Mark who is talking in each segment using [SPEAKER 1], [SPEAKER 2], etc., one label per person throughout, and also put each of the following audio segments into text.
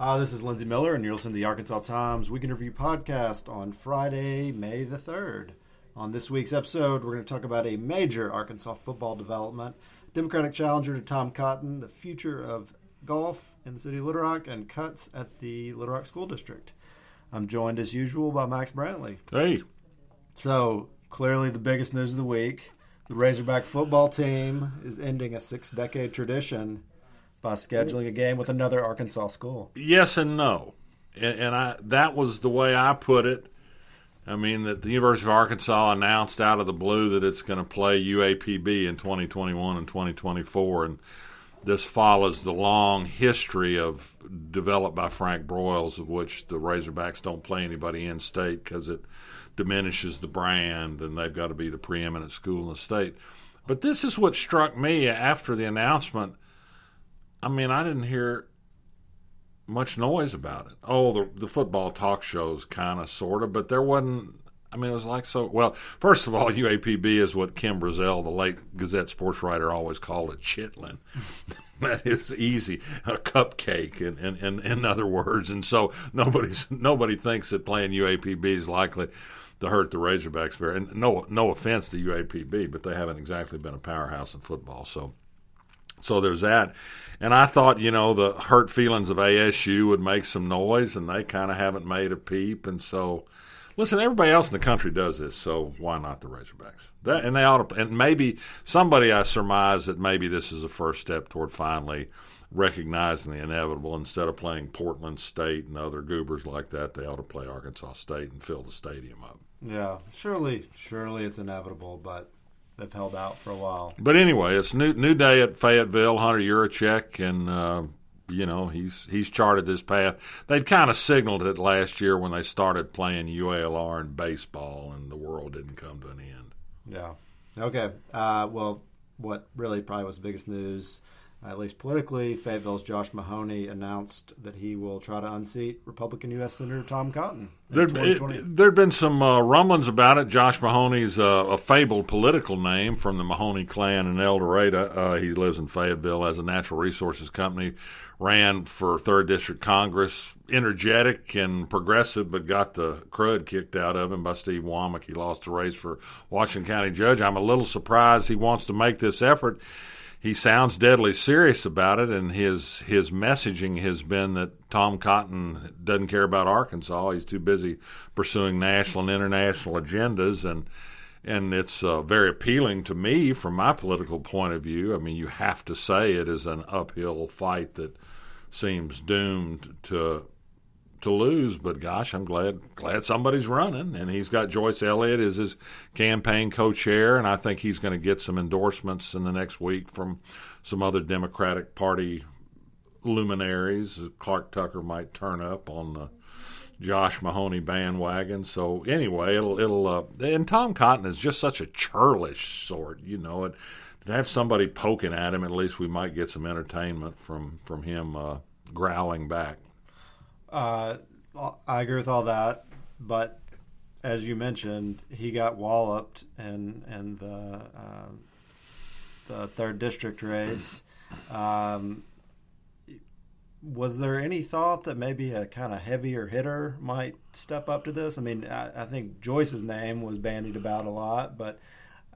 [SPEAKER 1] Uh, this is Lindsey Miller, and you're listening to the Arkansas Times Weekend Review podcast on Friday, May the 3rd. On this week's episode, we're going to talk about a major Arkansas football development, Democratic challenger to Tom Cotton, the future of golf in the city of Little Rock, and cuts at the Little Rock School District. I'm joined as usual by Max Brantley.
[SPEAKER 2] Hey.
[SPEAKER 1] So, clearly the biggest news of the week the Razorback football team is ending a six decade tradition by scheduling a game with another Arkansas school.
[SPEAKER 2] Yes and no, and, and I that was the way I put it. I mean that the University of Arkansas announced out of the blue that it's going to play UAPB in 2021 and 2024, and this follows the long history of developed by Frank Broyles, of which the Razorbacks don't play anybody in state because it diminishes the brand, and they've got to be the preeminent school in the state. But this is what struck me after the announcement I mean, I didn't hear much noise about it. Oh, the the football talk shows kind of sort of, but there wasn't. I mean, it was like so. Well, first of all, UAPB is what Kim Brazzell, the late Gazette sports writer, always called it chitlin. that is easy, a cupcake, in, in, in, in other words. And so nobody's nobody thinks that playing UAPB is likely to hurt the Razorbacks very. And no no offense to UAPB, but they haven't exactly been a powerhouse in football. So so there's that. And I thought, you know, the hurt feelings of ASU would make some noise, and they kind of haven't made a peep. And so, listen, everybody else in the country does this, so why not the Razorbacks? That, and they ought to, and maybe somebody I surmise that maybe this is a first step toward finally recognizing the inevitable. Instead of playing Portland State and other goobers like that, they ought to play Arkansas State and fill the stadium up.
[SPEAKER 1] Yeah, surely, surely it's inevitable, but they've held out for a while.
[SPEAKER 2] But anyway, it's new new day at Fayetteville. Hunter Yurachek, and uh, you know he's he's charted this path. They'd kind of signaled it last year when they started playing UALR and baseball, and the world didn't come to an end.
[SPEAKER 1] Yeah. Okay. Uh, well, what really probably was the biggest news at least politically, Fayetteville's Josh Mahoney announced that he will try to unseat Republican U.S. Senator Tom Cotton.
[SPEAKER 2] There'd, there'd been some uh, rumblings about it. Josh Mahoney's uh, a fabled political name from the Mahoney clan in El Dorado. Uh, he lives in Fayetteville, has a natural resources company, ran for 3rd District Congress, energetic and progressive, but got the crud kicked out of him by Steve Womack. He lost the race for Washington County Judge. I'm a little surprised he wants to make this effort he sounds deadly serious about it, and his his messaging has been that Tom Cotton doesn't care about Arkansas. He's too busy pursuing national and international agendas, and and it's uh, very appealing to me from my political point of view. I mean, you have to say it is an uphill fight that seems doomed to to lose, but gosh, I'm glad glad somebody's running, and he's got Joyce Elliott as his campaign co-chair, and I think he's going to get some endorsements in the next week from some other Democratic Party luminaries. Clark Tucker might turn up on the Josh Mahoney bandwagon. So anyway, it'll it'll uh, and Tom Cotton is just such a churlish sort, you know. It, to have somebody poking at him, at least we might get some entertainment from from him uh, growling back.
[SPEAKER 1] Uh, I agree with all that, but as you mentioned, he got walloped in in the uh, the third district race. Um, was there any thought that maybe a kind of heavier hitter might step up to this? I mean, I, I think Joyce's name was bandied about a lot, but.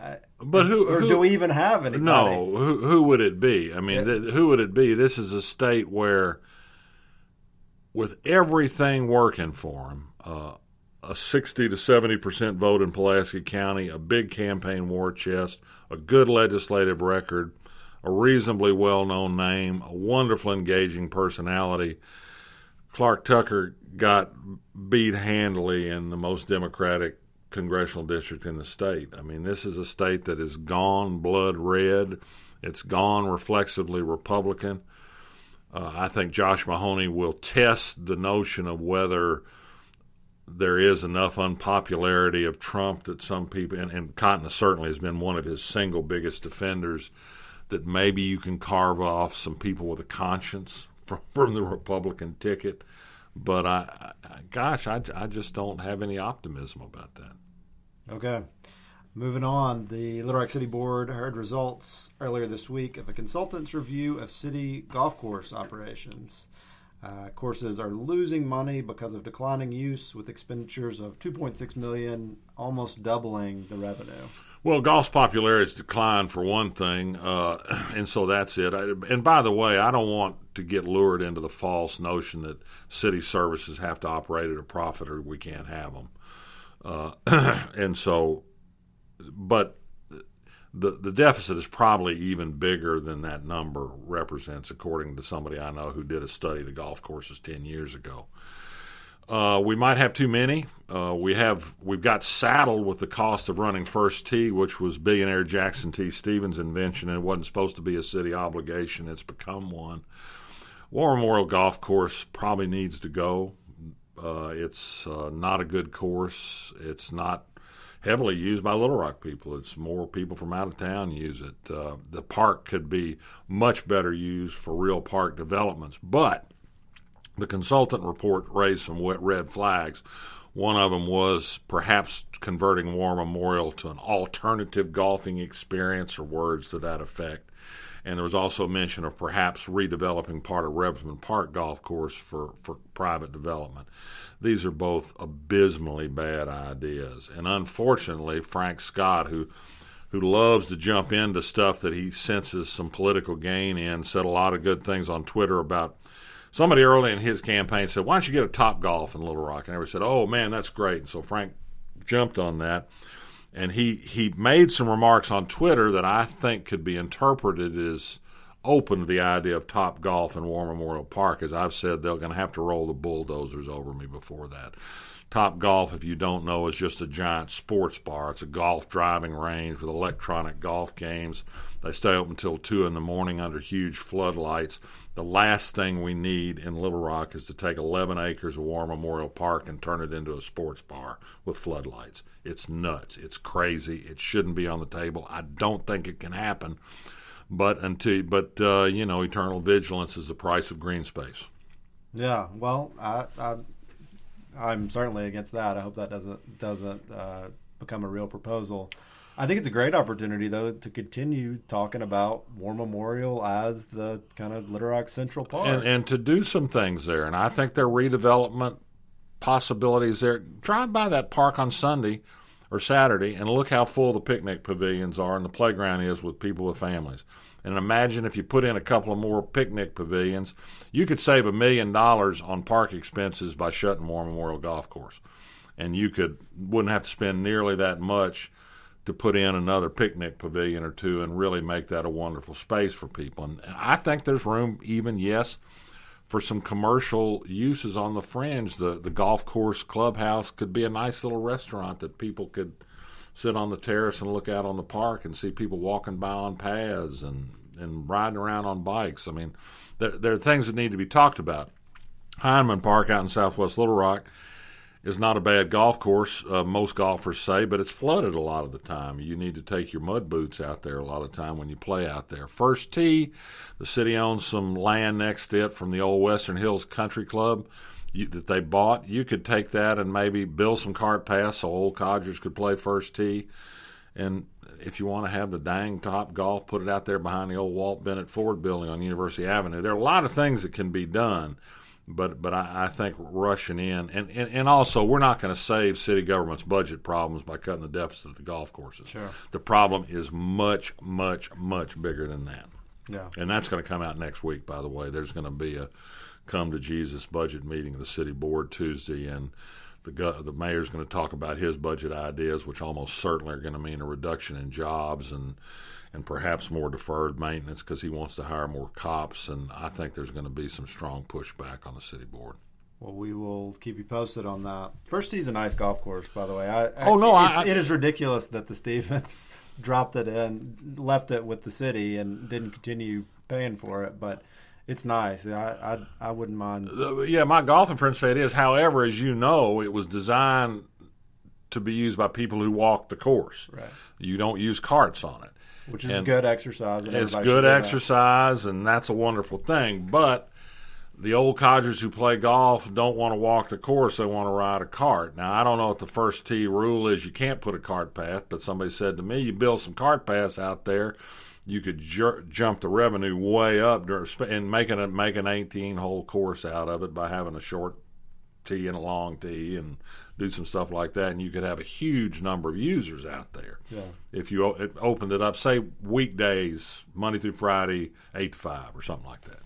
[SPEAKER 1] I,
[SPEAKER 2] but who,
[SPEAKER 1] or
[SPEAKER 2] who,
[SPEAKER 1] do we even have anybody?
[SPEAKER 2] No, who, who would it be? I mean, th- who would it be? This is a state where with everything working for him, uh, a 60 to 70 percent vote in Pulaski County, a big campaign war chest, a good legislative record, a reasonably well known name, a wonderful, engaging personality. Clark Tucker got beat handily in the most Democratic congressional district in the state. I mean, this is a state that is gone blood red, it's gone reflexively Republican. Uh, I think Josh Mahoney will test the notion of whether there is enough unpopularity of Trump that some people, and, and Cotton certainly has been one of his single biggest defenders, that maybe you can carve off some people with a conscience from, from the Republican ticket. But I, I gosh, I, I just don't have any optimism about that.
[SPEAKER 1] Okay. Moving on, the Little Rock City Board heard results earlier this week of a consultant's review of city golf course operations. Uh, courses are losing money because of declining use, with expenditures of 2.6 million, almost doubling the revenue.
[SPEAKER 2] Well, golf's popularity has declined for one thing, uh, and so that's it. I, and by the way, I don't want to get lured into the false notion that city services have to operate at a profit or we can't have them. Uh, and so, but the the deficit is probably even bigger than that number represents, according to somebody I know who did a study of the golf courses ten years ago. Uh, we might have too many. Uh, we have we've got saddled with the cost of running first tee, which was billionaire Jackson T. Stevens' invention, and it wasn't supposed to be a city obligation. It's become one. War Memorial Golf Course probably needs to go. Uh, it's uh, not a good course. It's not heavily used by Little Rock people. It's more people from out of town use it. Uh, the park could be much better used for real park developments, but the consultant report raised some red flags. One of them was perhaps converting War Memorial to an alternative golfing experience, or words to that effect. And there was also mention of perhaps redeveloping part of Rebsamen Park Golf Course for, for private development. These are both abysmally bad ideas. And unfortunately, Frank Scott, who who loves to jump into stuff that he senses some political gain in, said a lot of good things on Twitter about somebody early in his campaign said, Why don't you get a top golf in Little Rock? And everybody said, Oh man, that's great. And so Frank jumped on that. And he, he made some remarks on Twitter that I think could be interpreted as open to the idea of top golf in War Memorial Park. As I've said, they're going to have to roll the bulldozers over me before that. Top Golf, if you don't know, is just a giant sports bar. It's a golf driving range with electronic golf games. They stay open until 2 in the morning under huge floodlights. The last thing we need in Little Rock is to take 11 acres of War Memorial Park and turn it into a sports bar with floodlights. It's nuts. It's crazy. It shouldn't be on the table. I don't think it can happen. But until, but uh, you know, eternal vigilance is the price of green space.
[SPEAKER 1] Yeah, well, I, I I'm certainly against that. I hope that doesn't doesn't uh, become a real proposal. I think it's a great opportunity though to continue talking about War Memorial as the kind of Little Rock Central Park
[SPEAKER 2] and, and to do some things there. And I think there are redevelopment possibilities there. Drive by that park on Sunday or Saturday and look how full the picnic pavilions are and the playground is with people with families. And imagine if you put in a couple of more picnic pavilions, you could save a million dollars on park expenses by shutting War Memorial Golf Course. And you could wouldn't have to spend nearly that much to put in another picnic pavilion or two and really make that a wonderful space for people. And I think there's room even yes for some commercial uses on the fringe. The the golf course clubhouse could be a nice little restaurant that people could sit on the terrace and look out on the park and see people walking by on paths and, and riding around on bikes. I mean, there, there are things that need to be talked about. Hindman Park out in southwest Little Rock is not a bad golf course, uh, most golfers say, but it's flooded a lot of the time. You need to take your mud boots out there a lot of time when you play out there. First tee, the city owns some land next to it from the old Western Hills Country Club you, that they bought. You could take that and maybe build some cart paths so old codgers could play first tee. And if you want to have the dang top golf, put it out there behind the old Walt Bennett Ford building on University Avenue. There are a lot of things that can be done, but but I, I think rushing in and, and, and also we're not going to save city government's budget problems by cutting the deficit of the golf courses.
[SPEAKER 1] Sure.
[SPEAKER 2] The problem is much much much bigger than that.
[SPEAKER 1] Yeah.
[SPEAKER 2] And that's going to come out next week. By the way, there's going to be a come to Jesus budget meeting of the city board Tuesday, and the the mayor's going to talk about his budget ideas, which almost certainly are going to mean a reduction in jobs and and perhaps more deferred maintenance because he wants to hire more cops. And I think there's going to be some strong pushback on the city board.
[SPEAKER 1] Well, we will keep you posted on that. First tee's a nice golf course, by the way. I,
[SPEAKER 2] oh no,
[SPEAKER 1] I, it is ridiculous that the Stevens dropped it and left it with the city and didn't continue paying for it, but it's nice. I, I I wouldn't mind.
[SPEAKER 2] Uh, yeah, my golfing principle it is. However, as you know, it was designed to be used by people who walk the course.
[SPEAKER 1] Right.
[SPEAKER 2] You don't use carts on it,
[SPEAKER 1] which is and good exercise.
[SPEAKER 2] it's good exercise, that. and that's a wonderful thing. But the old codgers who play golf don't want to walk the course; they want to ride a cart. Now, I don't know what the first tee rule is. You can't put a cart path, but somebody said to me, "You build some cart paths out there." you could jer- jump the revenue way up during, and making it make an 18 hole course out of it by having a short tee and a long tee and do some stuff like that, and you could have a huge number of users out there.
[SPEAKER 1] Yeah.
[SPEAKER 2] If you o- it opened it up, say weekdays, Monday through Friday, eight to five, or something like that.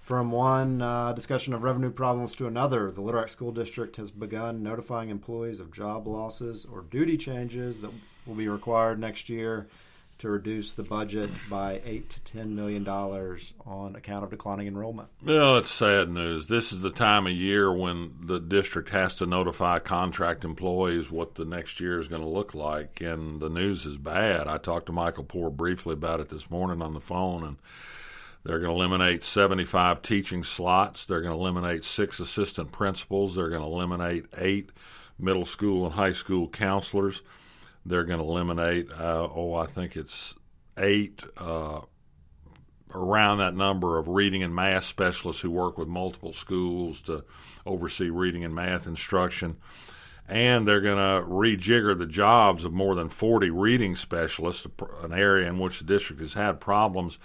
[SPEAKER 1] From one uh, discussion of revenue problems to another, the Little Rock School District has begun notifying employees of job losses or duty changes that will be required next year to reduce the budget by eight to ten million dollars on account of declining enrollment.
[SPEAKER 2] Well, it's sad news. This is the time of year when the district has to notify contract employees what the next year is going to look like, and the news is bad. I talked to Michael Poore briefly about it this morning on the phone, and they're going to eliminate 75 teaching slots. They're going to eliminate six assistant principals. They're going to eliminate eight middle school and high school counselors. They're going to eliminate, uh, oh, I think it's eight, uh, around that number of reading and math specialists who work with multiple schools to oversee reading and math instruction. And they're going to rejigger the jobs of more than 40 reading specialists, an area in which the district has had problems,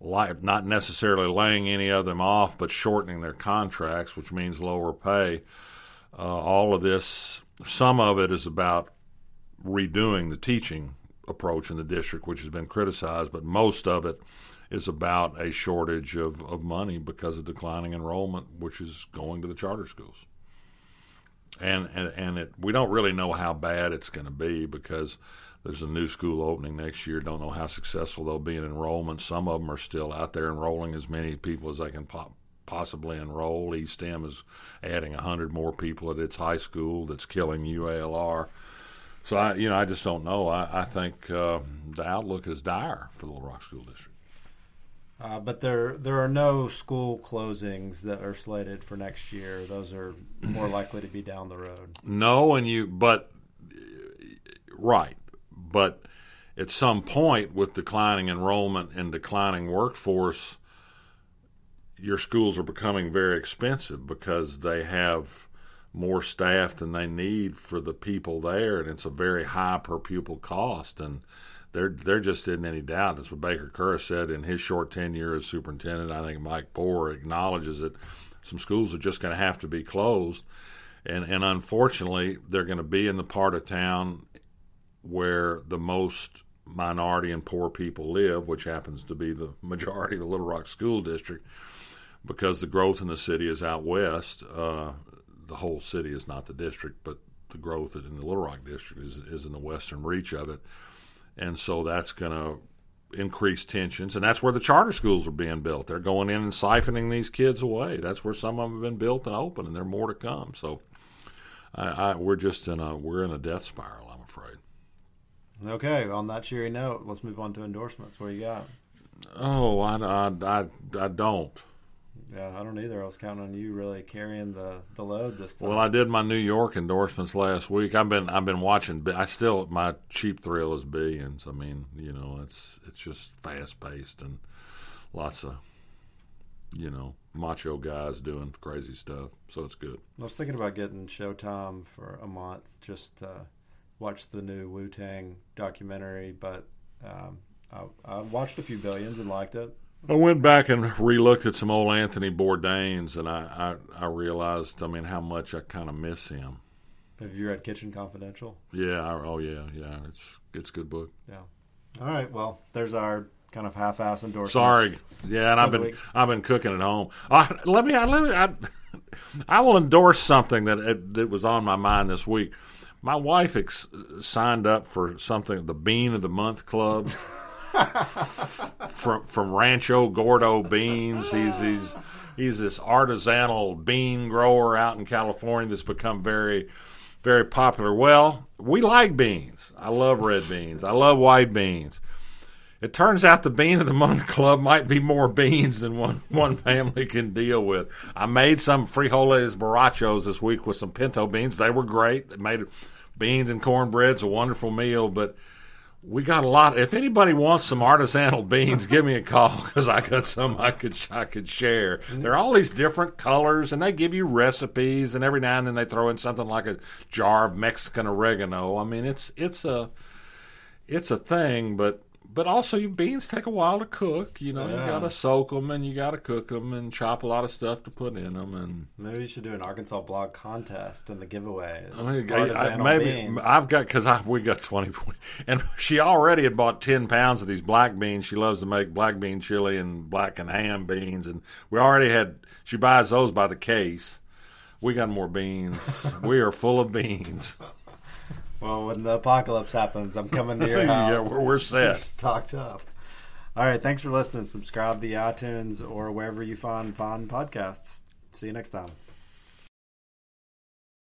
[SPEAKER 2] like not necessarily laying any of them off, but shortening their contracts, which means lower pay. Uh, all of this, some of it is about redoing the teaching approach in the district, which has been criticized, but most of it is about a shortage of, of money because of declining enrollment, which is going to the charter schools. And and, and it, we don't really know how bad it's going to be because there's a new school opening next year. Don't know how successful they'll be in enrollment. Some of them are still out there enrolling as many people as they can possibly enroll. eStem is adding 100 more people at its high school that's killing UALR. So I, you know, I just don't know. I, I think uh, the outlook is dire for the Little Rock School District.
[SPEAKER 1] Uh, but there there are no school closings that are slated for next year. Those are more likely to be down the road.
[SPEAKER 2] No, and you, but right, but at some point with declining enrollment and declining workforce, your schools are becoming very expensive because they have more staff than they need for the people there, and it's a very high per pupil cost. And there, there just isn't any doubt. That's what Baker Kurrus said in his short tenure as superintendent. I think Mike Poore acknowledges that some schools are just going to have to be closed, and and unfortunately, they're going to be in the part of town where the most minority and poor people live, which happens to be the majority of the Little Rock School District, because the growth in the city is out west. Uh, the whole city is not the district, but the growth in the Little Rock district is, is in the western reach of it. And so that's going to increase tensions. And that's where the charter schools are being built. They're going in and siphoning these kids away. That's where some of them have been built and open, and there are more to come. So I, I, we're just in a we're in a death spiral, I'm afraid.
[SPEAKER 1] Okay, on that cheery note, let's move on to endorsements. What do you got?
[SPEAKER 2] Oh, I, I, I, I don't.
[SPEAKER 1] Yeah, I don't either. I was counting on you really carrying the, the load this time.
[SPEAKER 2] Well, I did my New York endorsements last week. I've been I've been watching. I still my cheap thrill is billions. I mean, you know, it's it's just fast paced and lots of you know macho guys doing crazy stuff. So it's good.
[SPEAKER 1] I was thinking about getting Showtime for a month just to watch the new Wu Tang documentary, but um, I, I watched a few billions and liked it.
[SPEAKER 2] I went back and relooked at some old Anthony Bourdain's, and I, I, I realized, I mean, how much I kind of miss him.
[SPEAKER 1] Have you read Kitchen Confidential?
[SPEAKER 2] Yeah. I, oh, yeah, yeah. It's it's a good book.
[SPEAKER 1] Yeah. All right. Well, there's our kind of half-ass endorsement.
[SPEAKER 2] Sorry. Yeah, and I've been I've been cooking at home. Uh, let me. I, let me. I, I will endorse something that that was on my mind this week. My wife ex- signed up for something, the Bean of the Month Club. from from Rancho Gordo beans. He's he's he's this artisanal bean grower out in California that's become very very popular. Well, we like beans. I love red beans. I love white beans. It turns out the Bean of the Month Club might be more beans than one, one family can deal with. I made some frijoles borrachos this week with some pinto beans. They were great. They made beans and cornbread's a wonderful meal, but we got a lot. If anybody wants some artisanal beans, give me a call because I got some I could I could share. Mm-hmm. They're all these different colors, and they give you recipes. And every now and then they throw in something like a jar of Mexican oregano. I mean, it's it's a it's a thing, but but also your beans take a while to cook. You know,
[SPEAKER 1] Yeah.
[SPEAKER 2] you got to soak them and you got to cook them and chop a lot of stuff to put in them. And
[SPEAKER 1] Maybe you should do an Arkansas blog contest and the giveaways.
[SPEAKER 2] I mean, I- I- maybe
[SPEAKER 1] beans.
[SPEAKER 2] I've got because we got twenty, point- and she already had bought ten pounds of these black beans. She loves to make black bean chili and black and ham beans, and we already had. She buys those by the case. We got more beans. we are full of beans.
[SPEAKER 1] Well, when the apocalypse happens, I'm coming to your house.
[SPEAKER 2] yeah, we're, we're set.
[SPEAKER 1] stocked up. All right, thanks for listening. Subscribe via iTunes or wherever you find fun podcasts. See you next time.